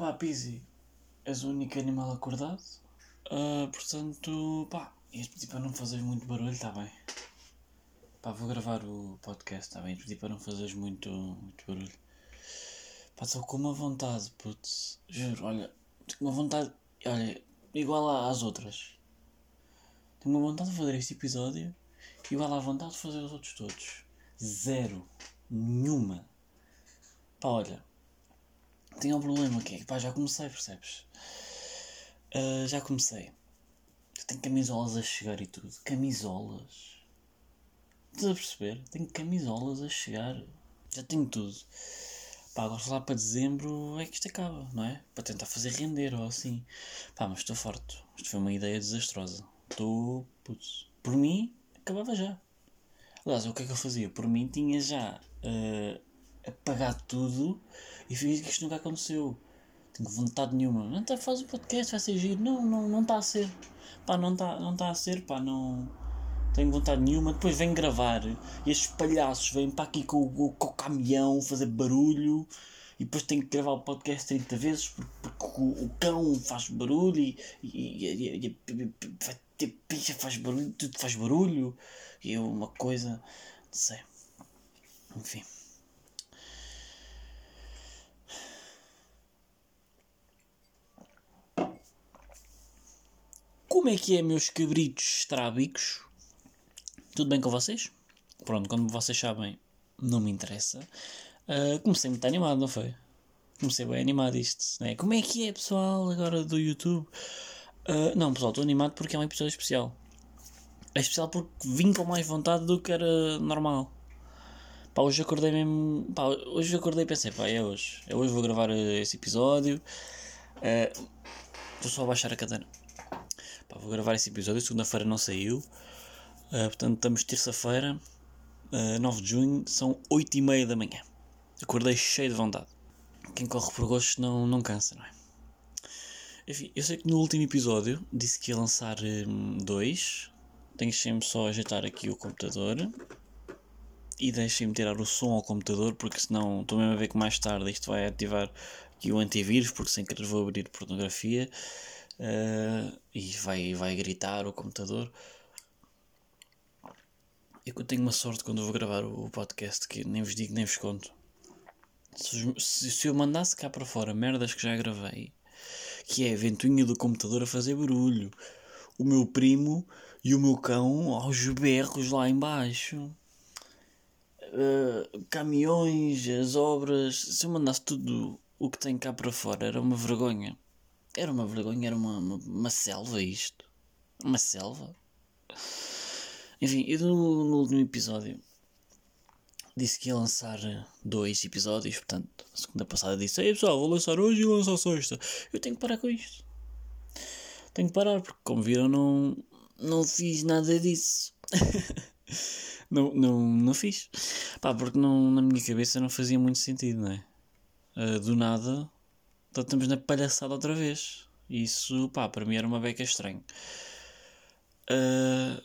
Olá, Pizzi. És o único animal acordado. Ah, portanto, pá, ias pedir para não fazeres muito barulho, está bem? Pá, vou gravar o podcast, está bem? Pedir para não fazeres muito, muito barulho. Pá, estou com uma vontade, putz. Juro, olha, tenho uma vontade, olha, igual às outras. Tenho uma vontade de fazer este episódio igual à vontade de fazer os outros todos. Zero. Nenhuma. Pá, olha. Tenho um problema que é pá, já comecei, percebes? Ah, já comecei. Eu tenho camisolas a chegar e tudo. Camisolas. Estás a perceber? Tenho camisolas a chegar. Já tenho tudo. Pá, agora lá para dezembro é que isto acaba, não é? Para tentar fazer render ou assim. Pá, mas estou forte. Isto foi uma ideia desastrosa. Estou. Putz. Por mim, acabava já. Aliás, o que é que eu fazia? Por mim, tinha já uh, apagado tudo e fiz que isto nunca aconteceu. Tenho vontade nenhuma. Não tá, faz o podcast, vai ser giro. Não, não, não está a ser. Pá, não está não tá a ser, pá, não. Tenho vontade nenhuma. Depois venho gravar e estes palhaços vêm para aqui com, o- com o caminhão fazer barulho. E depois tenho que gravar o podcast 30 vezes porque, porque o, o cão faz barulho e, e, e, e, ter picha faz barulho, tudo faz barulho. E eu uma coisa, não sei. Enfim. Como é que é, meus cabritos estrábicos? Tudo bem com vocês? Pronto, como vocês sabem, não me interessa. Ah, comecei muito animado, não foi? Comecei bem animado isto, né? Como é que é, pessoal, agora do YouTube? Ah, não, pessoal, estou animado porque é um episódio especial. É especial porque vim com mais vontade do que era normal. Pá, hoje acordei mesmo. Pá, hoje acordei e pensei, pá, é hoje. É hoje vou gravar esse episódio. Ah, vou só baixar a cadeira. Pá, vou gravar esse episódio. Segunda-feira não saiu. Ah, portanto, estamos terça-feira, ah, 9 de junho, são 8 e meia da manhã. Acordei cheio de vontade. Quem corre por gosto não, não cansa, não é? Enfim, eu sei que no último episódio disse que ia lançar hum, dois. Deixem-me só ajeitar aqui o computador. E deixem-me tirar o som ao computador, porque senão estou mesmo a ver que mais tarde isto vai ativar aqui o antivírus, porque sem querer vou abrir pornografia. Ah, e vai, vai gritar o computador. Eu tenho uma sorte quando vou gravar o podcast que nem vos digo nem vos conto. Se, se- se eu mandasse cá para fora merdas que já gravei, que é a ventoinha do computador a fazer barulho, o meu primo e o meu cão aos berros lá embaixo, uh, caminhões, as obras, se eu mandasse tudo o que tem cá para fora, era uma vergonha. Era uma vergonha, era uma, uma, uma selva isto. Uma selva. Enfim, eu no, no último episódio disse que ia lançar eh, dois episódios, portanto, a segunda passada disse, ei pessoal, vou lançar hoje e lançar sexta. Eu tenho que parar com isto. Tenho que parar, porque como viram não, não fiz nada disso. não, não, não fiz. Pá, porque não, na minha cabeça não fazia muito sentido, não é? Ah, do nada, então estamos na palhaçada outra vez. Isso, pá, para mim era uma beca estranho. Ah,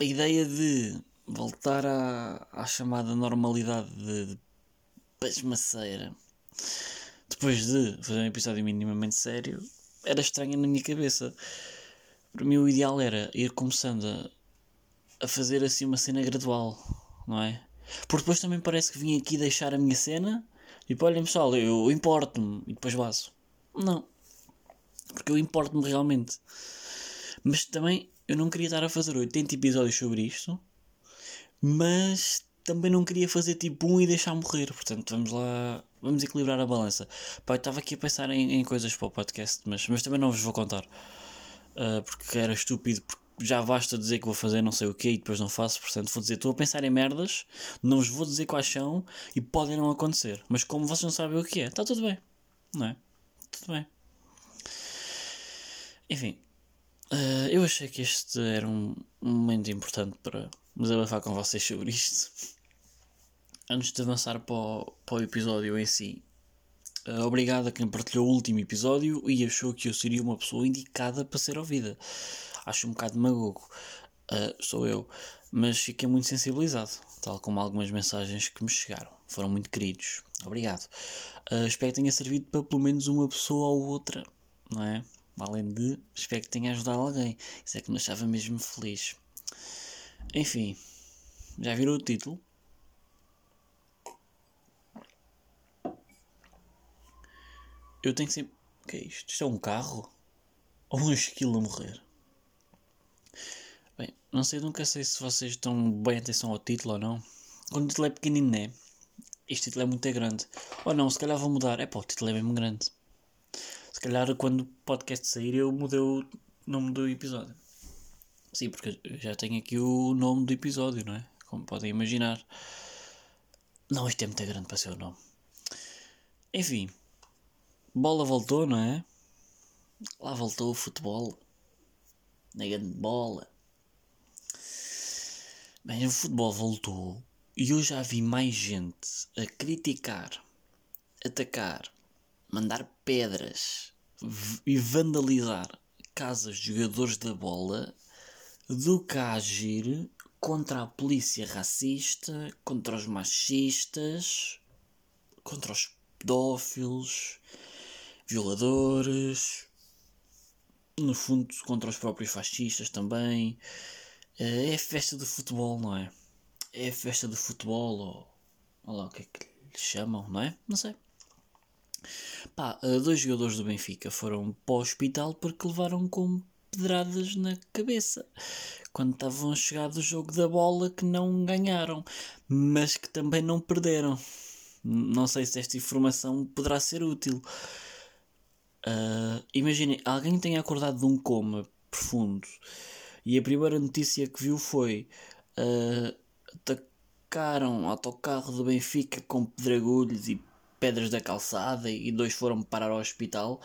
a ideia de voltar à, à chamada normalidade de, de pasmaceira depois de fazer um episódio minimamente sério era estranha na minha cabeça. Para mim o ideal era ir começando a, a fazer assim uma cena gradual, não é? Porque depois também parece que vim aqui deixar a minha cena tipo, olhem pessoal, eu importo-me e depois vaso. Não. Porque eu importo-me realmente. Mas também eu não queria estar a fazer 80 episódios sobre isto, mas também não queria fazer tipo um e deixar morrer. Portanto, vamos lá, vamos equilibrar a balança. Pá, eu estava aqui a pensar em, em coisas para o podcast, mas, mas também não vos vou contar. Ah, porque era estúpido, porque já basta dizer que vou fazer não sei o que e depois não faço. Portanto, vou dizer, estou a pensar em merdas, não vos vou dizer quais são e podem não acontecer. Mas como vocês não sabem o que é, está tudo bem, não é? Tudo bem. Enfim, Uh, eu achei que este era um, momento importante para desabafar com vocês sobre isto. Antes de avançar para o, para o episódio em si, uh, obrigado a quem partilhou o último episódio e achou que eu seria uma pessoa indicada para ser ouvida. Acho um bocado magogo, uh, sou eu, mas fiquei muito sensibilizado, tal como algumas mensagens que me chegaram. Foram muito queridos. Obrigado. Uh, espero que tenha servido para pelo menos uma pessoa ou outra, não é? Além de, espero que tenha ajudado alguém. Isso é que me achava mesmo feliz. Enfim, já viram o título? Eu tenho sempre. O que é isto? Isto é um carro? Ou um esquilo a morrer? Bem, não sei, nunca sei se vocês estão bem atenção ao título ou não. Quando o título é pequenino, né? Este título é muito grande. Ou não, se calhar vou mudar. É pá, o título é mesmo grande. Se calhar quando o podcast sair eu mudei o nome do episódio. Sim, porque já tenho aqui o nome do episódio, não é? Como podem imaginar. Não, isto é muito grande para ser o nome. Enfim, bola voltou, não é? Lá voltou o futebol. Na grande bola. Bem, o futebol voltou e eu já vi mais gente a criticar, atacar, mandar pedras e vandalizar casas de jogadores da bola do que a agir contra a polícia racista, contra os machistas, contra os pedófilos, violadores, no fundo contra os próprios fascistas também. Eh, é festa de futebol, não é? É festa de futebol, ou, ou lá o que é que lhe chamam, não é? Não sei. Pá, eh, dois jogadores do Benfica foram para o hospital porque levaram com pedradas na cabeça quando estavam a chegar do jogo da bola que não ganharam, mas que também não perderam. Não sei se esta informação poderá ser útil. Uh, Imaginem, alguém tem acordado de um coma profundo e a primeira notícia que viu foi uh, atacaram autocarro do Benfica com pedregulhos e pedras da calçada e dois foram parar ao hospital.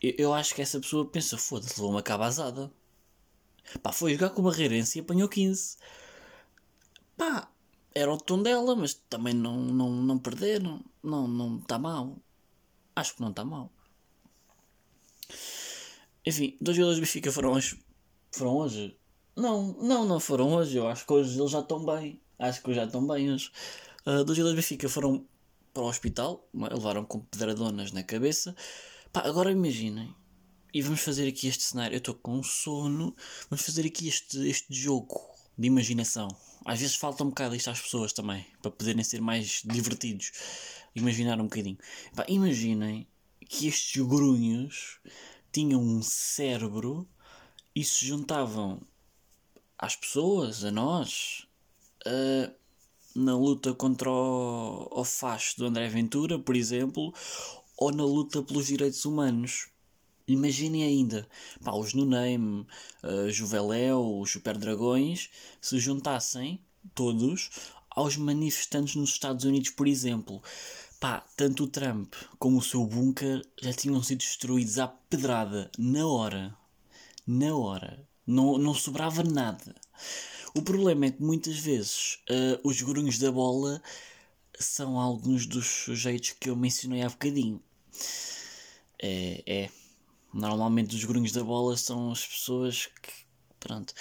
Eu, eu acho que essa pessoa pensa, foda-se, levou uma cabazada. Pá, foi jogar com o Barreirense e apanhou 15. Pá, era o tom dela, mas também não, não, não perderam. Não está não tá mal. Acho que não está mal. Enfim, dois jogadores do Benfica foram hoje. Foram hoje? Não, não, não foram hoje. Eu acho que hoje eles já estão bem. Acho que já estão bem hoje. Uh, dois jogadores do Benfica foram para o hospital, levaram com pedradonas na cabeça. Pá, agora imaginem. E vamos fazer aqui este cenário. Eu estou com sono. Vamos fazer aqui este, este jogo de imaginação. Às vezes falta um bocado isto às pessoas também, para poderem ser mais divertidos. Imaginar um bocadinho. Pá, imaginem que estes grunhos tinham um cérebro e se juntavam às pessoas, a nós, uh, na luta contra o, o facho do André Ventura, por exemplo, ou na luta pelos direitos humanos. Imaginem ainda, pá, os No Name, uh, Juveléu, os Super Dragões se juntassem todos aos manifestantes nos Estados Unidos, por exemplo. Pá, tanto o Trump como o seu bunker já tinham sido destruídos à pedrada, na hora. Na hora. Não, não sobrava nada. O problema é que muitas vezes uh, os grunhos da bola são alguns dos sujeitos que eu mencionei há bocadinho. É, é. Normalmente os grunhos da bola são as pessoas que. Pronto.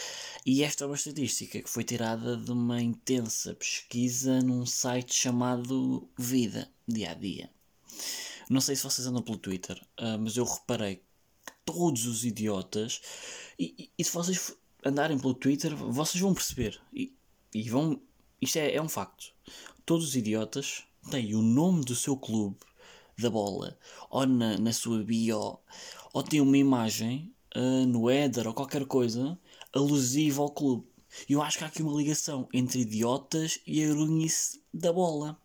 E esta é uma estatística que foi tirada de uma intensa pesquisa num site chamado Vida dia a dia. Não sei se vocês andam pelo Twitter, uh, mas eu reparei todos os idiotas, e, e, e, se vocês andarem pelo Twitter, vocês vão perceber, e, e vão, isto é, é um facto. Todos os idiotas têm o nome do seu clube da bola, ou na, na sua bio, ou têm uma imagem uh, no header ou qualquer coisa alusiva ao clube. E eu acho que há aqui uma ligação entre idiotas e a grunhice da bola.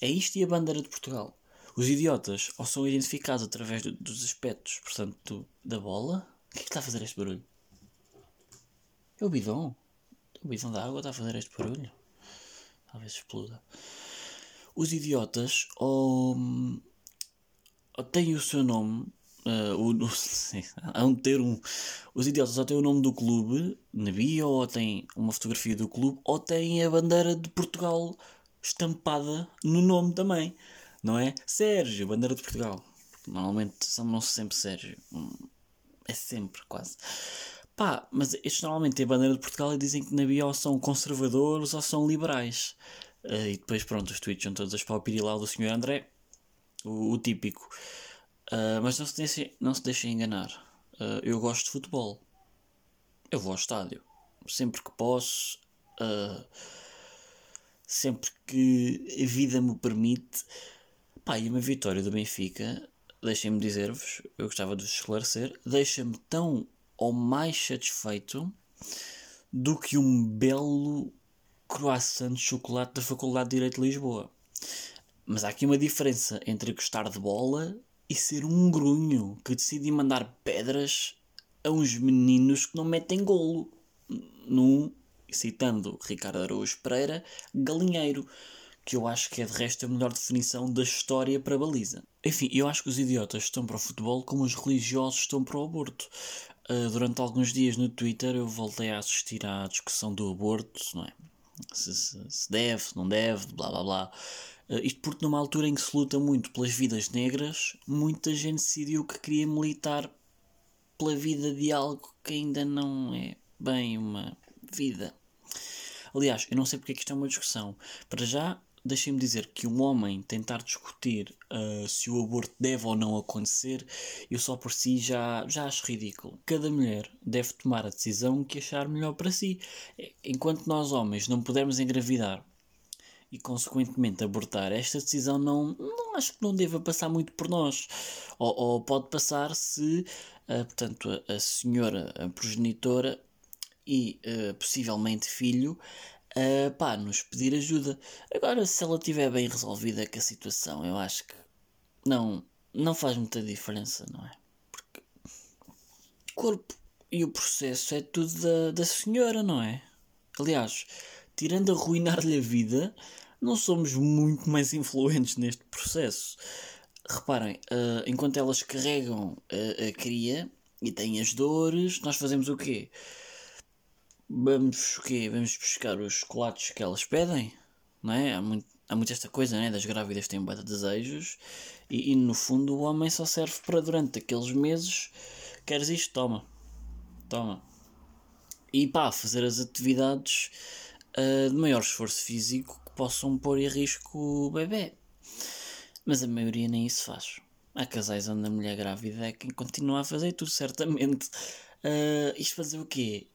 É isto e a bandeira de Portugal. Os idiotas ou são identificados através do, dos aspectos, portanto, da bola. O que é que está a fazer este barulho? É o bidão. O bidão da água está a fazer este barulho. Talvez exploda. Os idiotas ou, ou têm o seu nome. Uh, o, sim, há um termo. Os idiotas ou têm o nome do clube na bio, ou têm uma fotografia do clube, ou têm a bandeira de Portugal estampada no nome também, não é? Sérgio, bandeira de Portugal. Normalmente chamam-se sempre Sérgio. Hum, é sempre, quase. Pá, mas estes normalmente têm bandeira de Portugal e dizem que na bio são conservadores ou são liberais. Uh, e depois, pronto, os tweets são todos as palpirilau do Sr. André, o, o típico. Uh, mas não se, deixem, não se deixem enganar. Uh, eu gosto de futebol. Eu vou ao estádio. Sempre que posso. sempre que a vida me permite. Pá, e uma vitória do Benfica, deixem-me dizer-vos, eu gostava de vos esclarecer, deixa-me tão ou mais satisfeito do que um belo croissant de chocolate da Faculdade de Direito de Lisboa. Mas há aqui uma diferença entre gostar de bola e ser um grunho que decide mandar pedras a uns meninos que não metem golo. Num, citando Ricardo Araújo Pereira, galinheiro, que eu acho que é de resto a melhor definição da história para a baliza. Enfim, eu acho que os idiotas estão para o futebol como os religiosos estão para o aborto. Uh, durante alguns dias no Twitter eu voltei a assistir à discussão do aborto, não é? Se, se, se deve, se não deve, blá blá blá. Uh, isto porque numa altura em que se luta muito pelas vidas negras, muita gente decidiu que queria militar pela vida de algo que ainda não é bem uma vida. Aliás, eu não sei porque é que isto é uma discussão. Para já, deixem-me dizer que um homem tentar discutir uh, se o aborto deve ou não acontecer, eu só por si já, já acho ridículo. Cada mulher deve tomar a decisão que achar melhor para si. Enquanto nós homens não pudermos engravidar e consequentemente abortar, esta decisão não, não acho que não deva passar muito por nós. Ou, ou pode passar se, uh, portanto, a, a senhora a progenitora e uh, possivelmente filho uh, pá, nos pedir ajuda. Agora, se ela estiver bem resolvida com a situação, eu acho que não, não faz muita diferença, não é? Porque o corpo e o processo é tudo da, da senhora, não é? Aliás, tirando a arruinar-lhe a vida, não somos muito mais influentes neste processo. Reparem, uh, enquanto elas carregam a, a cria e têm as dores, nós fazemos o quê? Vamos quê? Vamos buscar os chocolates que elas pedem, não é? Há muito, há muito esta coisa, né? Das grávidas têm bata desejos e, e, no fundo o homem só serve para durante aqueles meses queres isto, toma, toma. E pá, fazer as atividades uh, de maior esforço físico que possam pôr em risco o bebê. Mas a maioria nem isso faz. Há casais onde a mulher grávida é quem continua a fazer tudo, certamente. Uh, isto fazer o quê?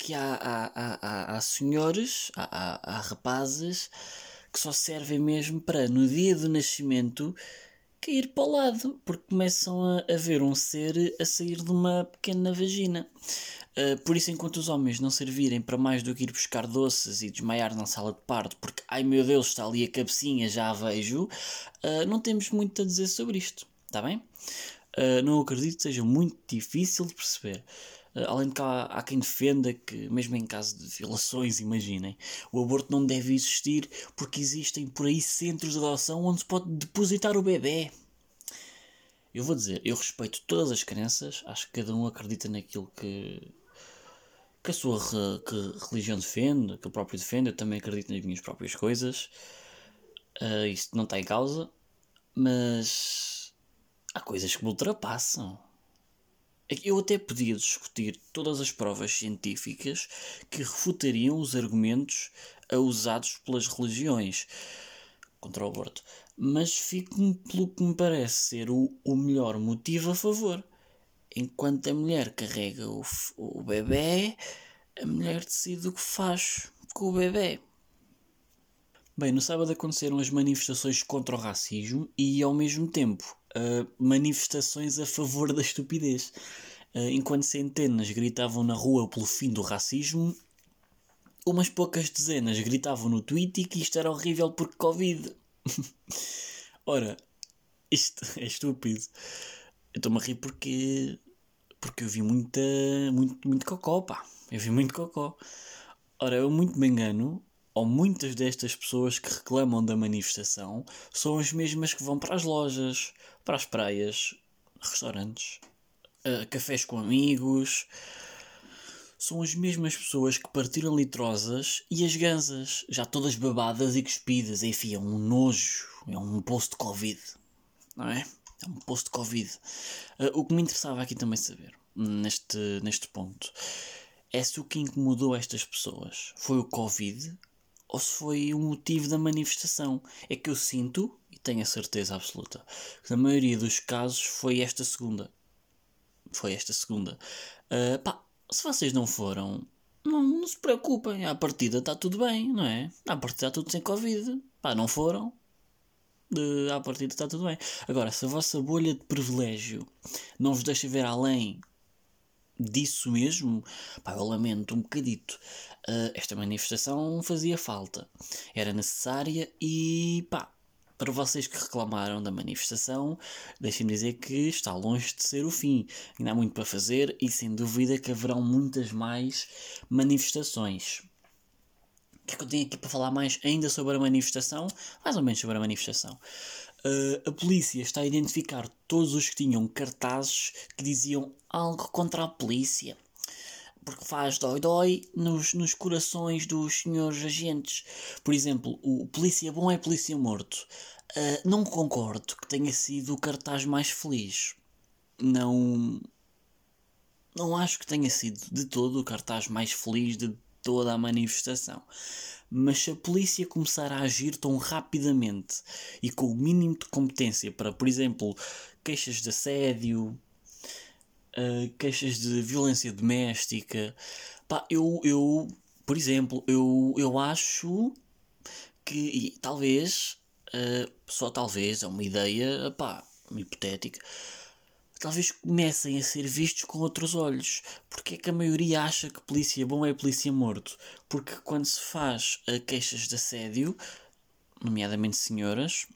Que há, há, há, há, senhores, há, há, rapazes que só servem mesmo para, no dia do nascimento, cair para o lado, porque começam a, a ver um ser a sair de uma pequena vagina. Uh, por isso, enquanto os homens não servirem para mais do que ir buscar doces e desmaiar na sala de parto, porque ai meu Deus, está ali a cabecinha, já a vejo, uh, não temos muito a dizer sobre isto, está bem? Uh, não acredito que seja muito difícil de perceber. Uh, além de que há, há, quem defenda que, mesmo em caso de violações, imaginem, o aborto não deve existir porque existem por aí centros de adoção onde se pode depositar o bebê. Eu vou dizer, eu respeito todas as crenças, acho que cada um acredita naquilo que, que a sua re, que religião defende, que o próprio defende, eu também acredito nas minhas próprias coisas. Uh, isto não está em causa, mas há coisas que me ultrapassam. É eu até podia discutir todas as provas científicas que refutariam os argumentos usados pelas religiões contra o aborto, mas fico pelo que me parece ser o, o melhor motivo a favor. Enquanto a mulher carrega o, o bebê, a mulher decide o que faz com o bebê. Bem, no sábado aconteceram as manifestações contra o racismo e, ao mesmo tempo, uh, manifestações a favor da estupidez. Uh, enquanto centenas gritavam na rua pelo fim do racismo, umas poucas dezenas gritavam no Twitter que isto era horrível porque Covid. Ora, isto é estúpido. Eu estou-me a rir porque. porque eu vi muita. muito, muito cocó, pá. Eu vi muito cocó. Ora, eu muito me engano, ou muitas destas pessoas que reclamam da manifestação são as mesmas que vão para as lojas, para as praias, restaurantes, uh, cafés com amigos. São as mesmas pessoas que partiram litrosas e as gansas, já todas babadas e cuspidas. Enfim, é um nojo, é um posto de Covid, não é? É um posto de Covid. Uh, o que me interessava aqui também saber, neste, neste ponto, é se o que incomodou estas pessoas foi o Covid ou se foi o motivo da manifestação. É que eu sinto, e tenho a certeza absoluta, que na maioria dos casos foi esta segunda. Foi esta segunda. Uh, pá, se vocês não foram, não, não se preocupem. À partida está tudo bem, não é? À partida está tudo sem Covid. Pá, não foram. Uh, à partida está tudo bem. Agora, se a vossa bolha de privilégio não vos deixa ver além disso mesmo, pá, eu lamento um bocadito. Uh, esta manifestação fazia falta, era necessária e pá, para vocês que reclamaram da manifestação, deixem-me dizer que está longe de ser o fim. Ainda há muito para fazer e sem dúvida que haverão muitas mais manifestações. O que é que eu tenho aqui para falar mais ainda sobre a manifestação? Mais ou menos sobre a manifestação. Uh, a polícia está a identificar todos os que tinham cartazes que diziam algo contra a polícia. Porque faz dói-dói nos, nos corações dos senhores agentes. Por exemplo, o polícia bom é polícia morto. Uh, não concordo que tenha sido o cartaz mais feliz. Não. Não acho que tenha sido de todo o cartaz mais feliz de toda a manifestação. Mas se a polícia começar a agir tão rapidamente e com o mínimo de competência para, por exemplo, queixas de assédio, uh, queixas de violência doméstica, pá, eu, eu por exemplo, eu, eu acho que, e talvez, uh, só talvez, é uma ideia, pá, hipotética, talvez comecem a ser vistos com outros olhos. Porque é que a maioria acha que polícia bom é polícia morto? Porque quando se faz uh, queixas de assédio, nomeadamente senhoras,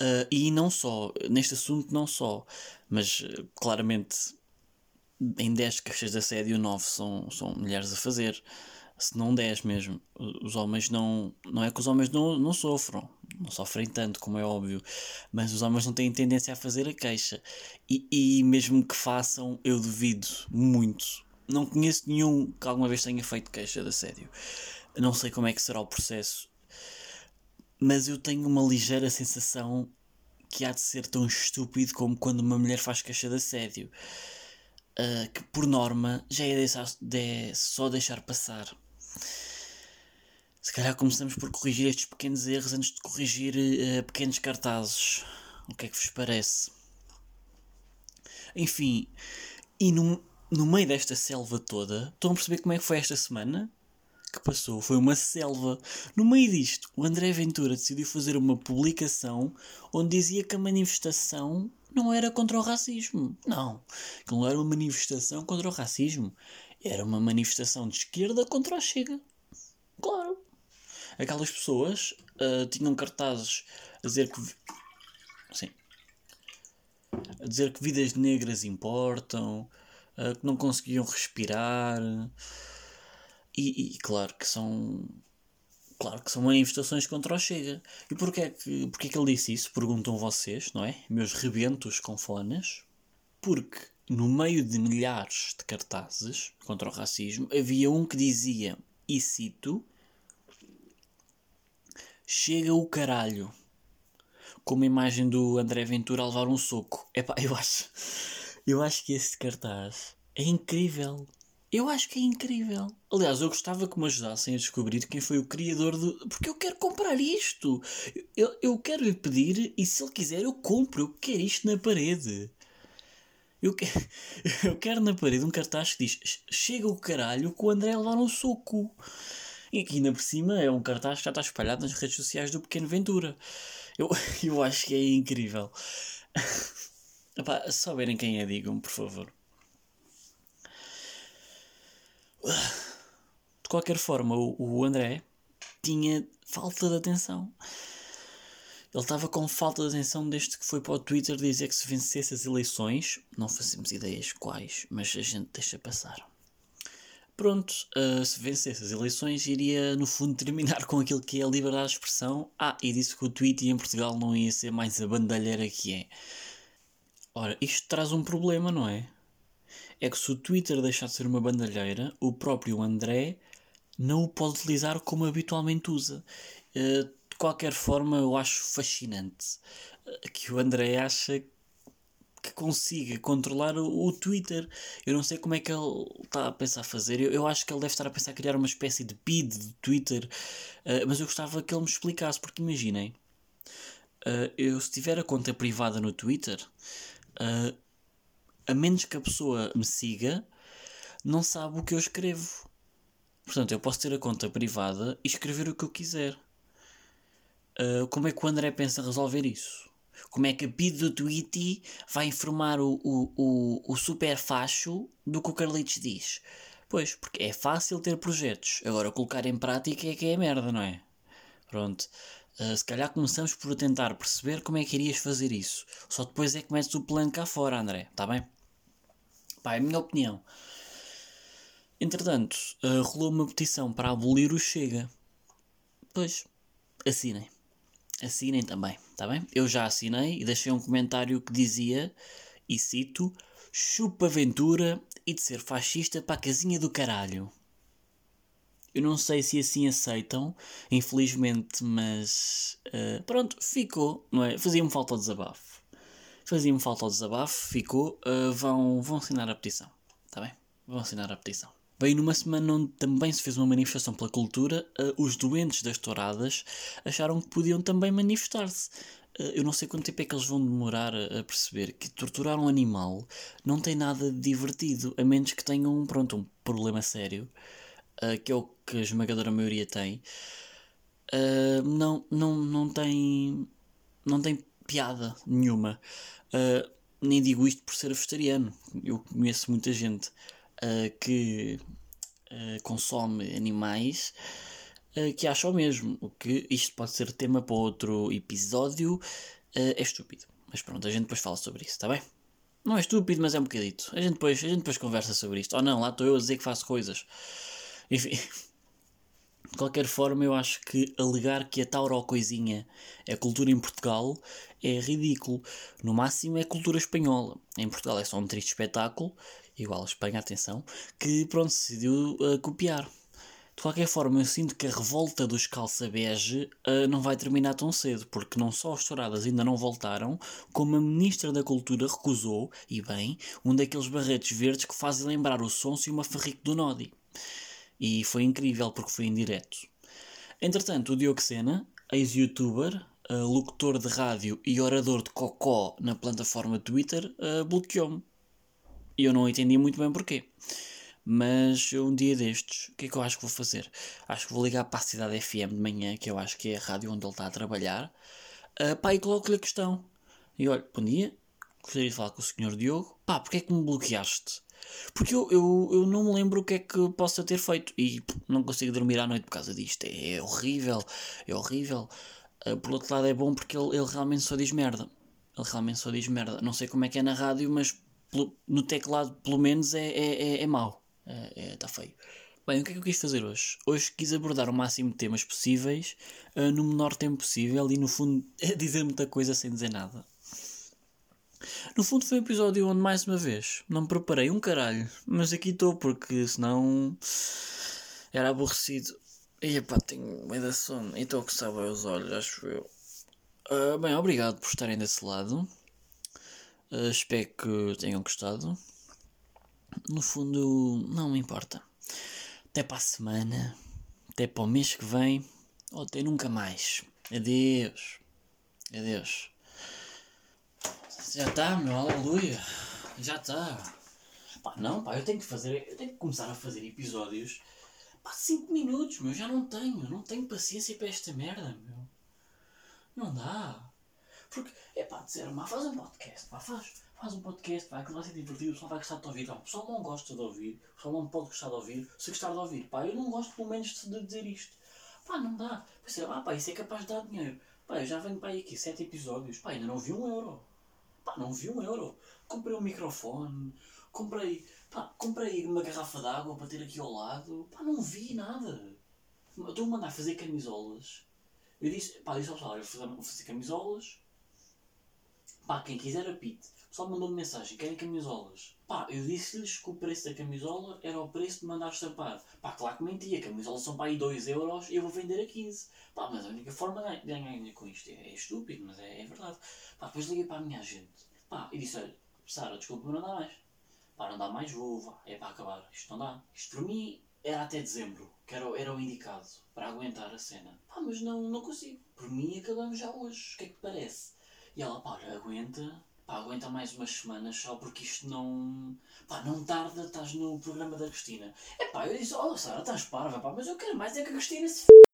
uh, e não só, neste assunto não só, mas uh, claramente em 10 queixas de assédio, 9 são, são mulheres a fazer se não 10 mesmo. Os homens não. Não é que os homens não, não sofram, não sofrem tanto, como é óbvio, mas os homens não têm tendência a fazer a queixa. E, e mesmo que façam, eu duvido muito. Não conheço nenhum que alguma vez tenha feito queixa de assédio. Não sei como é que será o processo, mas eu tenho uma ligeira sensação que há de ser tão estúpido como quando uma mulher faz queixa de assédio. Uh, que por norma já é, deixar, de, só deixar passar. Se calhar começamos por corrigir estes pequenos erros antes de corrigir uh, pequenos cartazes. O que é que vos parece? Enfim, e no, no meio desta selva toda, estão a perceber como é que foi esta semana? Que passou? Foi uma selva. No meio disto, o André Ventura decidiu fazer uma publicação onde dizia que a manifestação não era contra o racismo. Não. Que não era uma manifestação contra o racismo. Era uma manifestação de esquerda contra a Chega. Claro aquelas pessoas uh, tinham cartazes a dizer que. Sim. A dizer que vidas negras importam, uh, que não conseguiam respirar. E, e, claro que são. Claro que são manifestações contra o Chega. E porquê é que, porquê é que ele disse isso? Perguntam vocês, não é? Meus rebentos com fones. Porque no meio de milhares de cartazes contra o racismo havia um que dizia, e cito, Chega o caralho. Com uma imagem do André Ventura a levar um soco. Epá, eu acho. Eu acho que esse cartaz é incrível. Eu acho que é incrível. Aliás, eu gostava que me ajudassem a descobrir quem foi o criador do. Porque eu quero comprar isto. Eu, eu quero lhe pedir e se ele quiser eu compro. Eu quero isto na parede. Eu, que... eu quero na parede um cartaz que diz Chega o caralho com o André a levar um soco. E aqui ainda por cima é um cartaz que já está espalhado nas redes sociais do Pequeno Ventura. Eu, eu acho que é incrível. Epá, só verem quem é, digam, por favor. De qualquer forma, o, o André tinha falta de atenção. Ele estava com falta de atenção desde que foi para o Twitter dizer que se vencesse as eleições, não fazemos ideias quais, mas a gente deixa passar pronto, uh, se vencesse as eleições, iria no fundo terminar com aquilo que é a liberdade de expressão. Ah, e disse que o tweet em Portugal não ia ser mais a bandalheira que é. Ora, isto traz um problema, não é? É que se o Twitter deixar de ser uma bandalheira, o próprio André não o pode utilizar como habitualmente usa. Uh, de qualquer forma, eu acho fascinante que o André acha que consiga controlar o, o, Twitter. Eu não sei como é que ele está a pensar fazer. Eu, eu, acho que ele deve estar a pensar criar uma espécie de PID de Twitter, uh, mas eu gostava que ele me explicasse, porque imaginem, uh, eu se tiver a conta privada no Twitter, uh, a menos que a pessoa me siga, não sabe o que eu escrevo. Portanto, eu posso ter a conta privada e escrever o que eu quiser. Uh, como é que o André pensa resolver isso? Como é que a PID do Tweety vai informar o, o, o, o super facho do que o Carlitos diz? Pois, porque é fácil ter projetos. Agora, colocar em prática é que é merda, não é? Pronto. Uh, se calhar começamos por tentar perceber como é que irias fazer isso. Só depois é que metes o plano cá fora, André. Está bem? Pá, é a minha opinião. Entretanto, uh, rolou uma petição para abolir o Chega. Pois, assinem. Assinem também, está bem? Eu já assinei e deixei um comentário que dizia, e cito, chupa aventura e de ser fascista para a casinha do caralho. Eu não sei se assim aceitam, infelizmente, mas uh, pronto, ficou, não é? Fazia-me falta o desabafo. Fazia-me falta o desabafo, ficou. Uh, vão, vão assinar a petição, está bem? Vão assinar a petição. Bem, numa semana onde também se fez uma manifestação pela cultura, uh, os doentes das touradas acharam que podiam também manifestar-se. Uh, eu não sei quanto tempo é que eles vão demorar a, perceber que torturar um animal não tem nada de divertido, a menos que tenham pronto, um problema sério, uh, que é o que a esmagadora maioria tem. não, não, não tem. não tem piada nenhuma. nem digo isto por ser vegetariano. Eu conheço muita gente uh, que uh, consome animais uh, que acha o mesmo. O que isto pode ser tema para outro episódio. é estúpido. Mas pronto, a gente depois fala sobre isso, está bem? Não é estúpido, mas é um bocadito. A gente depois, a gente depois conversa sobre isto. Ou oh, não, lá estou eu a dizer que faço coisas. Enfim. De qualquer forma, eu acho que alegar que a Tauro coisinha é cultura em Portugal é ridículo. No máximo é cultura espanhola. Em Portugal é só um triste espetáculo igual a Espanha, atenção, que pronto, decidiu uh, copiar. De qualquer forma, eu sinto que a revolta dos calça bege uh, não vai terminar tão cedo, porque não só as touradas ainda não voltaram, como a Ministra da Cultura recusou, e bem, um daqueles barretes verdes que fazem lembrar o Sonso e uma Farrico do Nodi. E foi incrível porque foi em direto. Entretanto, o Diogo Sena, ex-youtuber, uh, locutor de rádio e orador de cocó na plataforma Twitter, uh, bloqueou-me. E eu não entendi muito bem porquê. Mas um dia destes, o que é que eu acho que vou fazer? Acho que vou ligar para a Cidade FM de manhã, que eu acho que é a rádio onde ele está a trabalhar. Uh, pá, e coloco-lhe a questão. E olha, bom dia, gostaria de falar com o Sr. Diogo. Pá, porquê é que me bloqueaste? Porque eu, eu, eu não me lembro o que é que possa ter feito. E pô, não consigo dormir à noite por causa disto. É, é horrível, é horrível. Uh, por outro lado é bom porque ele, ele realmente só diz merda. Ele realmente só diz merda. Não sei como é que é na rádio, mas no teclado, pelo menos, é, é, é, é mau. Está é, é, feio. Bem, o que é que eu quis fazer hoje? Hoje quis abordar o máximo de temas possíveis, uh, no menor tempo possível e, no fundo, dizer muita coisa sem dizer nada. No fundo, foi um episódio onde, mais uma vez, não me preparei um caralho, mas aqui estou, porque senão era aborrecido. E pá, tenho meio da sono e estou a coçar os olhos, acho eu. Uh, bem, obrigado por estarem desse lado. Uh, espero que tenham gostado. No fundo, não me importa. Até para a semana, até para o mês que vem, ou até nunca mais. Adeus. Adeus. Já está, meu, aleluia. Já está. Pá, não, pá, eu tenho que fazer, eu tenho que começar a fazer episódios. Pá, 5 minutos, meu, já não tenho, não tenho paciência para esta merda, meu. Não dá. Porque, é pá, disseram, mas faz um podcast, pá, faz, faz um podcast, pá, que vai ser divertido, o pessoal vai gostar de ouvir. Não, o pessoal não gosta de ouvir, o pessoal não pode gostar de ouvir, se gostar de ouvir, pá, eu não gosto pelo menos de dizer isto. Pá, não dá. Pensei, ah, pá, isso é capaz de dar dinheiro. Pá, eu já venho para aí aqui, sete episódios, pá, ainda não vi um euro. Pá, não vi um euro. Comprei um microfone, comprei, pá, comprei uma garrafa de água para ter aqui ao lado, pá, não vi nada. Estou a mandar fazer camisolas. Eu disse, pá, disse ao pessoal, vou fazer camisolas, Pá, quem quiser apite. Só mandou-me mensagem, querem camisolas. Pá, eu disse-lhes que o preço da camisola era o preço de mandar estampar. Pá, claro que mentia, camisolas são para aí 2 euros e eu vou vender a 15. Pá, mas a única forma de ganhar com isto é, é estúpido, mas é, é, verdade. Pá, depois liguei para a minha agente. Pá, e disse, olha, Sara, desculpa, não dá mais. Pá, não dá mais, vou, vá, é para acabar. Isto não dá. Isto para mim era até dezembro, que era, era o indicado para aguentar a cena. Pá, mas não, não consigo. Por mim acabamos já hoje. O que é que parece? E ela, pá, aguenta. Pá, aguenta mais umas semanas só porque isto não. Pá, não tarda, estás no programa da Cristina. É pá, eu disse, olha Sara, estás parva, pá, mas eu quero mais é que a Cristina se f